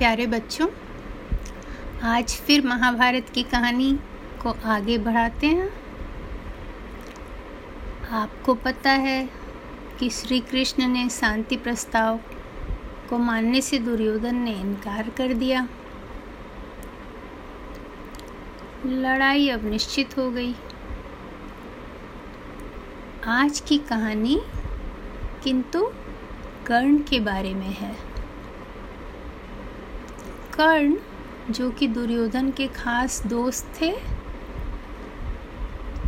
प्यारे बच्चों, आज फिर महाभारत की कहानी को आगे बढ़ाते हैं। आपको पता है कि श्री कृष्ण ने शांति प्रस्ताव को मानने से दुर्योधन ने इनकार कर दिया। लड़ाई अब निश्चित हो गई। आज की कहानी किंतु कर्ण के बारे में है। कर्ण, जो कि दुर्योधन के खास दोस्त थे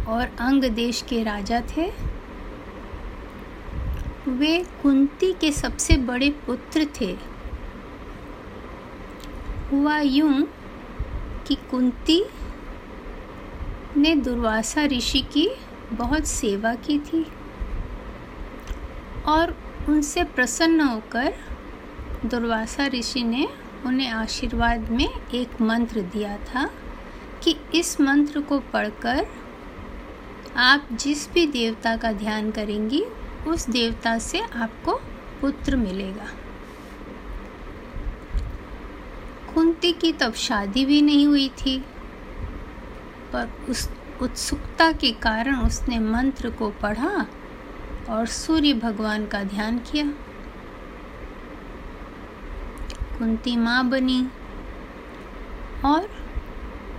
और अंग देश के राजा थे, वे कुंती के सबसे बड़े पुत्र थे। हुआ यूँ कि कुंती ने दुर्वासा ऋषि की बहुत सेवा की थी और उनसे प्रसन्न होकर दुर्वासा ऋषि ने उन्हें आशीर्वाद में एक मंत्र दिया था कि इस मंत्र को पढ़कर आप जिस भी देवता का ध्यान करेंगी, उस देवता से आपको पुत्र मिलेगा। कुंती की तब शादी भी नहीं हुई थी, पर उस उत्सुकता के कारण उसने मंत्र को पढ़ा और सूर्य भगवान का ध्यान किया। कुंती माँ बनी और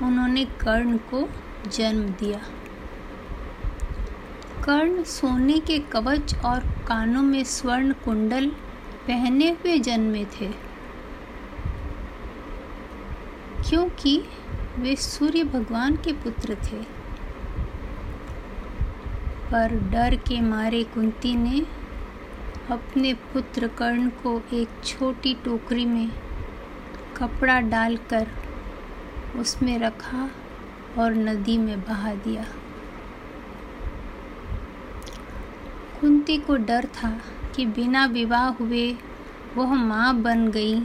उन्होंने कर्ण को जन्म दिया। कर्ण सोने के कवच और कानों में स्वर्ण कुंडल पहने हुए जन्मे थे, क्योंकि वे सूर्य भगवान के पुत्र थे। पर डर के मारे कुंती ने अपने पुत्र कर्ण को एक छोटी टोकरी में कपड़ा डालकर उसमें रखा और नदी में बहा दिया। कुंती को डर था कि बिना विवाह हुए वह माँ बन गई।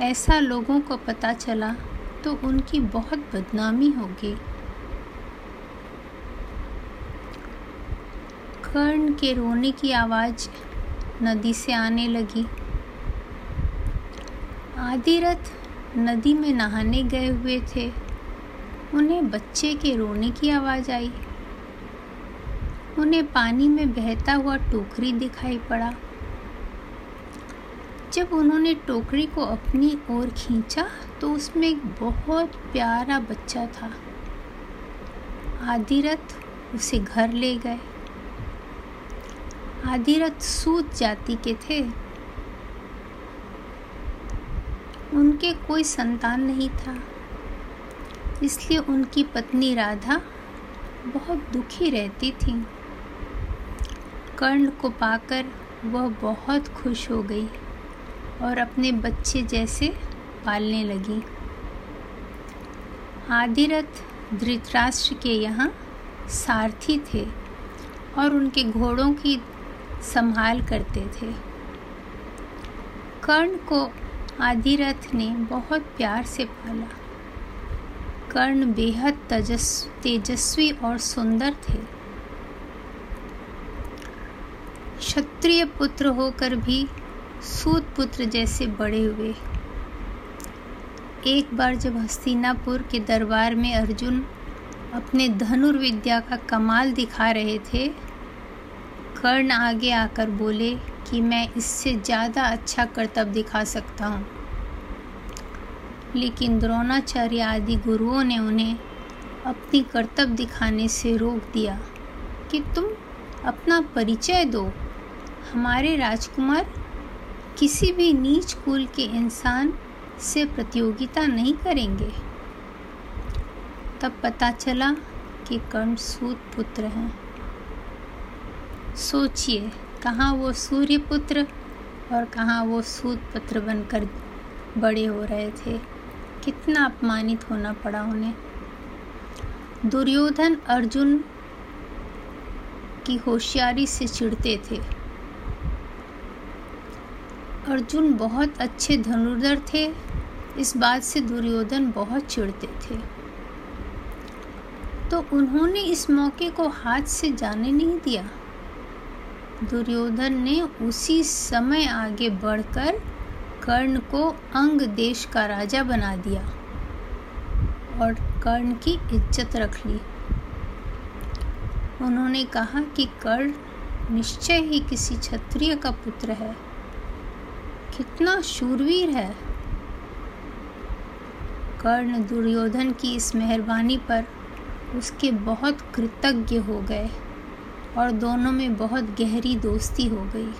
ऐसा लोगों को पता चला तो उनकी बहुत बदनामी होगी कर्ण के रोने की आवाज़ नदी से आने लगी। आधी आदिरथ नदी में नहाने गए हुए थे। उन्हें बच्चे के रोने की आवाज़ आई। उन्हें पानी में बहता हुआ टोकरी दिखाई पड़ा। जब उन्होंने टोकरी को अपनी ओर खींचा तो उसमें एक बहुत प्यारा बच्चा था। आदिरथ उसे घर ले गए। आदिरथ सूत जाति के थे। उनके कोई संतान नहीं था। इसलिए उनकी पत्नी राधा बहुत दुखी रहती थी। कर्ण को पाकर वह बहुत खुश हो गई और अपने बच्चे जैसे पालने लगी। आदिरथ धृतराष्ट्र के यहाँ सारथी थे और उनके घोड़ों की संभाल करते थे। कर्ण को आदिरथ ने बहुत प्यार से पाला। कर्ण बेहद तेजस्वी और सुंदर थे। क्षत्रिय पुत्र होकर भी सूत पुत्र जैसे बड़े हुए। एक बार जब हस्तिनापुर के दरबार में अर्जुन अपने धनुर्विद्या का कमाल दिखा रहे थे कर्ण आगे आकर बोले कि मैं इससे ज़्यादा अच्छा कर्तव्य दिखा सकता हूँ। लेकिन द्रोणाचार्य आदि गुरुओं ने उन्हें अपनी कर्तव्य दिखाने से रोक दिया कि तुम अपना परिचय दो। हमारे राजकुमार किसी भी नीच कुल के इंसान से प्रतियोगिता नहीं करेंगे। तब पता चला कि कर्ण सूत पुत्र हैं। सोचिए, कहाँ वो सूर्य पुत्र और कहाँ वो सूत पुत्र बनकर बड़े हो रहे थे। कितना अपमानित होना पड़ा उन्हें। दुर्योधन अर्जुन की होशियारी से चिढ़ते थे। अर्जुन बहुत अच्छे धनुर्धर थे, इस बात से दुर्योधन बहुत चिढ़ते थे। तो उन्होंने इस मौके को हाथ से जाने नहीं दिया। दुर्योधन ने उसी समय आगे बढ़कर कर्ण को अंग देश का राजा बना दिया और कर्ण की इज़्ज़त रख ली। उन्होंने कहा कि कर्ण निश्चय ही किसी क्षत्रिय का पुत्र है। कितना शूरवीर है। कर्ण दुर्योधन की इस मेहरबानी पर उसके बहुत कृतज्ञ हो गए। और दोनों में बहुत गहरी दोस्ती हो गई।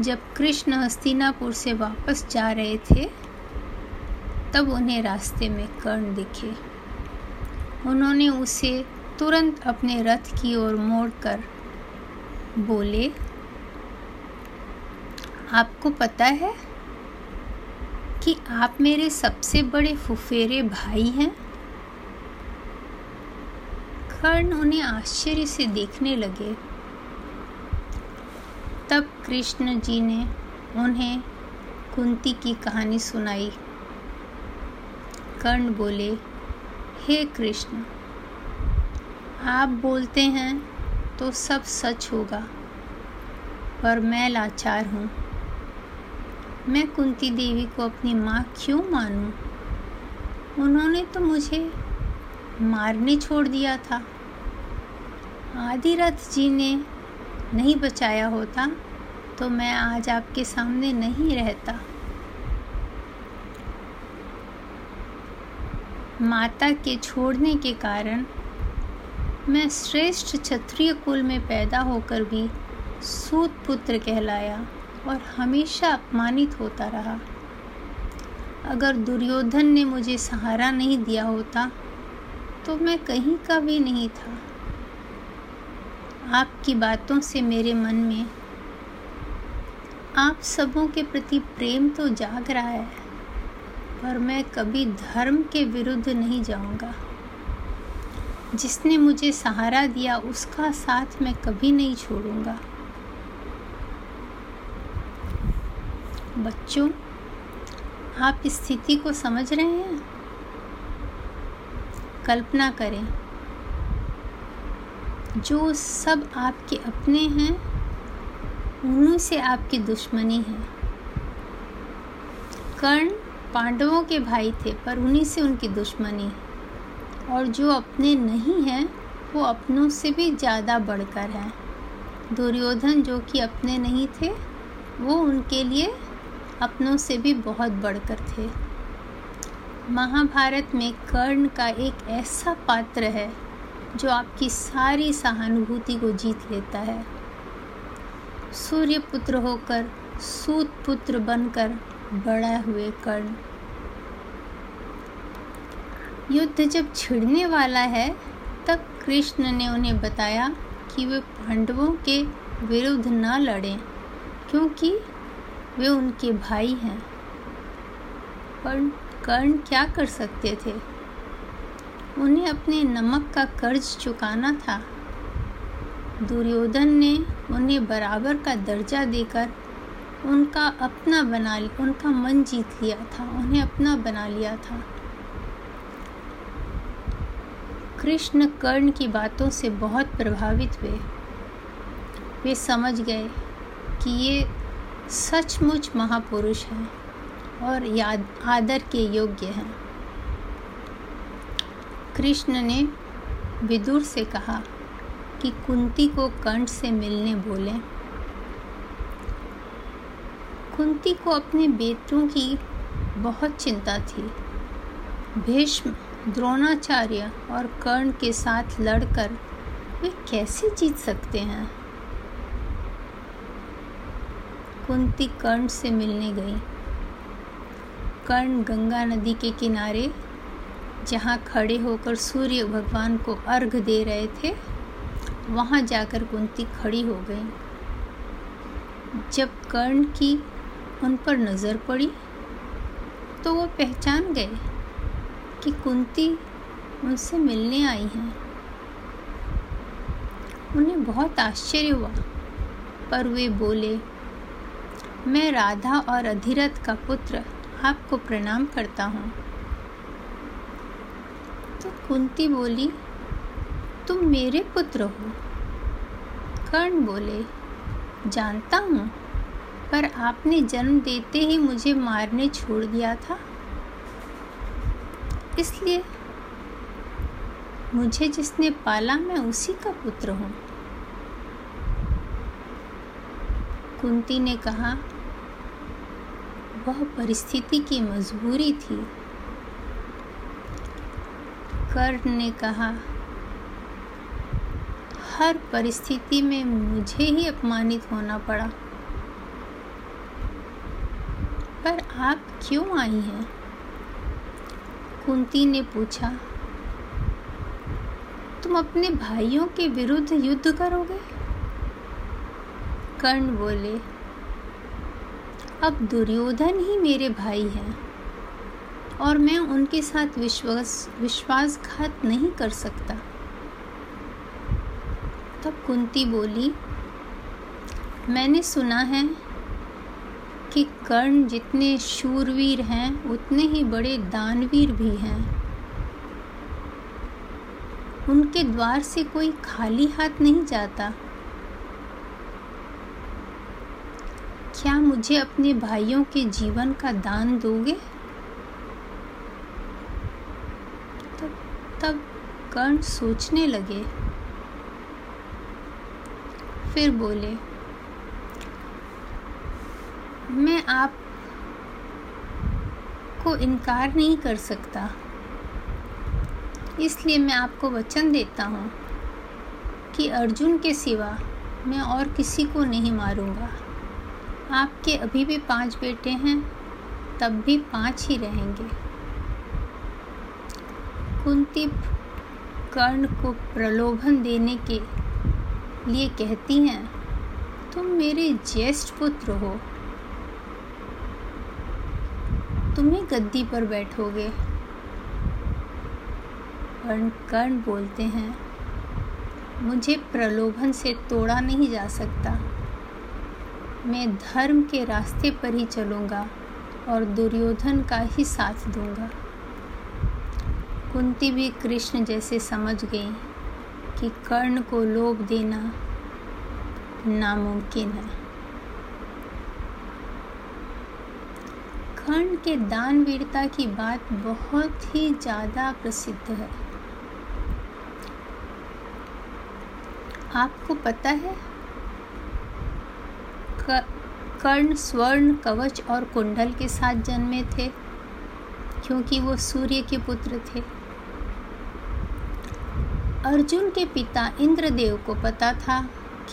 जब कृष्ण हस्तिनापुर से वापस जा रहे थे, तब उन्हें रास्ते में कर्ण दिखे। उन्होंने उसे तुरंत अपने रथ की ओर मोड़कर बोले, आपको पता है कि आप मेरे सबसे बड़े फुफेरे भाई हैं? कर्ण उन्हें आश्चर्य से देखने लगे। तब कृष्ण जी ने उन्हें कुंती की कहानी सुनाई। कर्ण बोले, हे कृष्ण, आप बोलते हैं तो सब सच होगा, पर मैं लाचार हूँ। मैं कुंती देवी को अपनी माँ क्यों मानूं? उन्होंने तो मुझे मारने छोड़ दिया था। आदिरथ जी ने नहीं बचाया होता तो मैं आज आपके सामने नहीं रहता। माता के छोड़ने के कारण मैं श्रेष्ठ क्षत्रिय कुल में पैदा होकर भी सूत पुत्र कहलाया और हमेशा अपमानित होता रहा। अगर दुर्योधन ने मुझे सहारा नहीं दिया होता तो मैं कहीं का भी नहीं था। आपकी बातों से मेरे मन में आप सबों के प्रति प्रेम तो जाग रहा है, पर मैं कभी धर्म के विरुद्ध नहीं जाऊँगा। जिसने मुझे सहारा दिया, उसका साथ मैं कभी नहीं छोड़ूँगा। बच्चों, आप स्थिति को समझ रहे हैं? कल्पना करें। जो सब आपके अपने हैं उन्हीं से आपकी दुश्मनी है। कर्ण पांडवों के भाई थे, पर उन्हीं से उनकी दुश्मनी और जो अपने नहीं हैं, वो अपनों से भी ज़्यादा बढ़कर हैं। दुर्योधन जो कि अपने नहीं थे, वो उनके लिए अपनों से भी बहुत बढ़कर थे। महाभारत में कर्ण का एक ऐसा पात्र है जो आपकी सारी सहानुभूति को जीत लेता है। सूर्य पुत्र होकर सूत पुत्र बनकर बड़ा हुए कर्ण। युद्ध जब छिड़ने वाला है, तब कृष्ण ने उन्हें बताया कि वे पांडवों के विरुद्ध न लड़ें, क्योंकि वे उनके भाई हैं। पर कर्ण क्या कर सकते थे? उन्हें अपने नमक का कर्ज चुकाना था। दुर्योधन ने उन्हें बराबर का दर्जा देकर उनका अपना बना उनका मन जीत लिया था, उन्हें अपना बना लिया था। कृष्ण कर्ण की बातों से बहुत प्रभावित हुए। वे समझ गए कि ये सचमुच महापुरुष हैं और याद, आदर के योग्य हैं। कृष्ण ने विदुर से कहा कि कुंती को कंठ से मिलने बोले। कुंती को अपने बेटों की बहुत चिंता थी। भीष्म, द्रोणाचार्य और कर्ण के साथ लड़कर वे कैसे जीत सकते हैं? कुंती कर्ण से मिलने गई। कर्ण गंगा नदी के किनारे जहाँ खड़े होकर सूर्य भगवान को अर्घ दे रहे थे, वहाँ जाकर कुंती खड़ी हो गई। जब कर्ण की उन पर नज़र पड़ी तो वो पहचान गए कि कुंती उनसे मिलने आई हैं। उन्हें बहुत आश्चर्य हुआ, पर वे बोले, मैं राधा और अधिरथ का पुत्र आपको प्रणाम करता हूँ। तो कुंती बोली, तुम मेरे पुत्र हो। कर्ण बोले, जानता हूँ, पर आपने जन्म देते ही मुझे मारने छोड़ दिया था। इसलिए मुझे जिसने पाला, मैं उसी का पुत्र हूँ। कुंती ने कहा, वह परिस्थिति की मजबूरी थी। कर्ण ने कहा। हर परिस्थिति में मुझे ही अपमानित होना पड़ा। पर आप क्यों आई हैं? कुंती ने पूछा। तुम अपने भाइयों के विरुद्ध युद्ध करोगे? कर्ण बोले। अब दुर्योधन ही मेरे भाई हैं। और मैं उनके साथ विश्वास, विश्वासघात नहीं कर सकता। तब कुंती बोली, मैंने सुना है कि कर्ण जितने शूरवीर हैं, उतने ही बड़े दानवीर भी हैं। उनके द्वार से कोई खाली हाथ नहीं जाता। क्या मुझे अपने भाइयों के जीवन का दान दोगे तब तब कर्ण सोचने लगे। फिर बोले, मैं आप को इनकार नहीं कर सकता। इसलिए मैं आपको वचन देता हूँ कि अर्जुन के सिवा मैं और किसी को नहीं मारूँगा। आपके अभी भी पाँच बेटे हैं, तब भी पाँच ही रहेंगे। कुंती कर्ण को प्रलोभन देने के लिए कहती हैं, तुम मेरे ज्येष्ठ पुत्र हो। तुम्हें गद्दी पर बैठोगे। कर्ण कर्ण बोलते हैं, मुझे प्रलोभन से तोड़ा नहीं जा सकता। मैं धर्म के रास्ते पर ही चलूँगा और दुर्योधन का ही साथ दूँगा। कुंती भी कृष्ण जैसे समझ गई कि कर्ण को लोभ देना नामुमकिन है। कर्ण के दानवीरता की बात बहुत ही ज़्यादा प्रसिद्ध है। आपको पता है? कर्ण स्वर्ण, कवच और कुंडल के साथ जन्मे थे, क्योंकि वो सूर्य के पुत्र थे। अर्जुन के पिता इंद्रदेव को पता था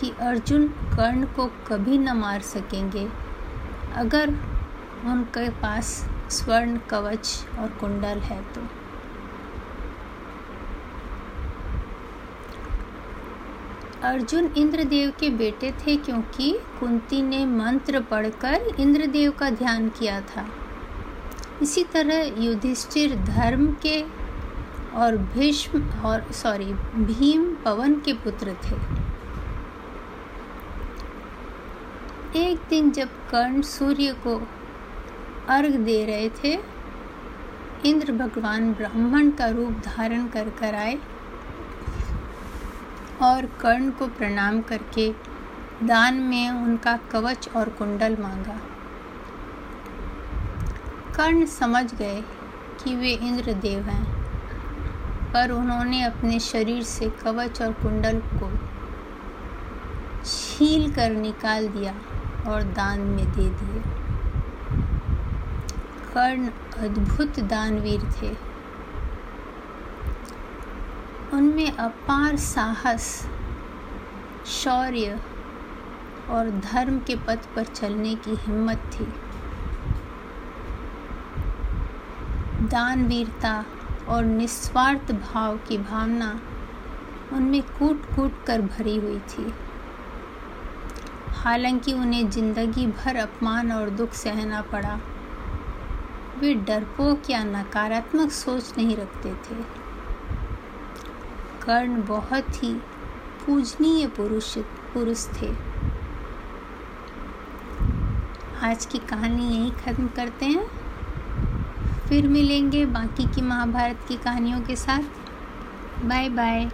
कि अर्जुन कर्ण को कभी न मार सकेंगे। अगर उनके पास स्वर्ण, कवच और कुंडल है तो। अर्जुन इंद्रदेव के बेटे थे क्योंकि कुंती ने मंत्र पढ़कर इंद्रदेव का ध्यान किया था। इसी तरह युधिष्ठिर धर्म के और भीष्म और सॉरी भीम पवन के पुत्र थे। एक दिन जब कर्ण सूर्य को अर्घ दे रहे थे, इंद्र भगवान ब्राह्मण का रूप धारण कर कर आए और कर्ण को प्रणाम करके दान में उनका कवच और कुंडल मांगा। कर्ण समझ गए कि वे इंद्रदेव हैं। पर उन्होंने अपने शरीर से कवच और कुंडल को छील कर निकाल दिया और दान में दे दिए। कर्ण अद्भुत दानवीर थे। उनमें अपार साहस, शौर्य और धर्म के पथ पर चलने की हिम्मत थी। दानवीरता और निस्वार्थ भाव की भावना उनमें कूट कूट कर भरी हुई थी। हालाँकि उन्हें ज़िंदगी भर अपमान और दुख सहना पड़ा। वे डरपोक या नकारात्मक सोच नहीं रखते थे। कर्ण बहुत ही पूजनीय पुरुष पुरुष थे। आज की कहानी यहीं ख़त्म करते हैं। फिर मिलेंगे बाकी की महाभारत की कहानियों के साथ। Bye bye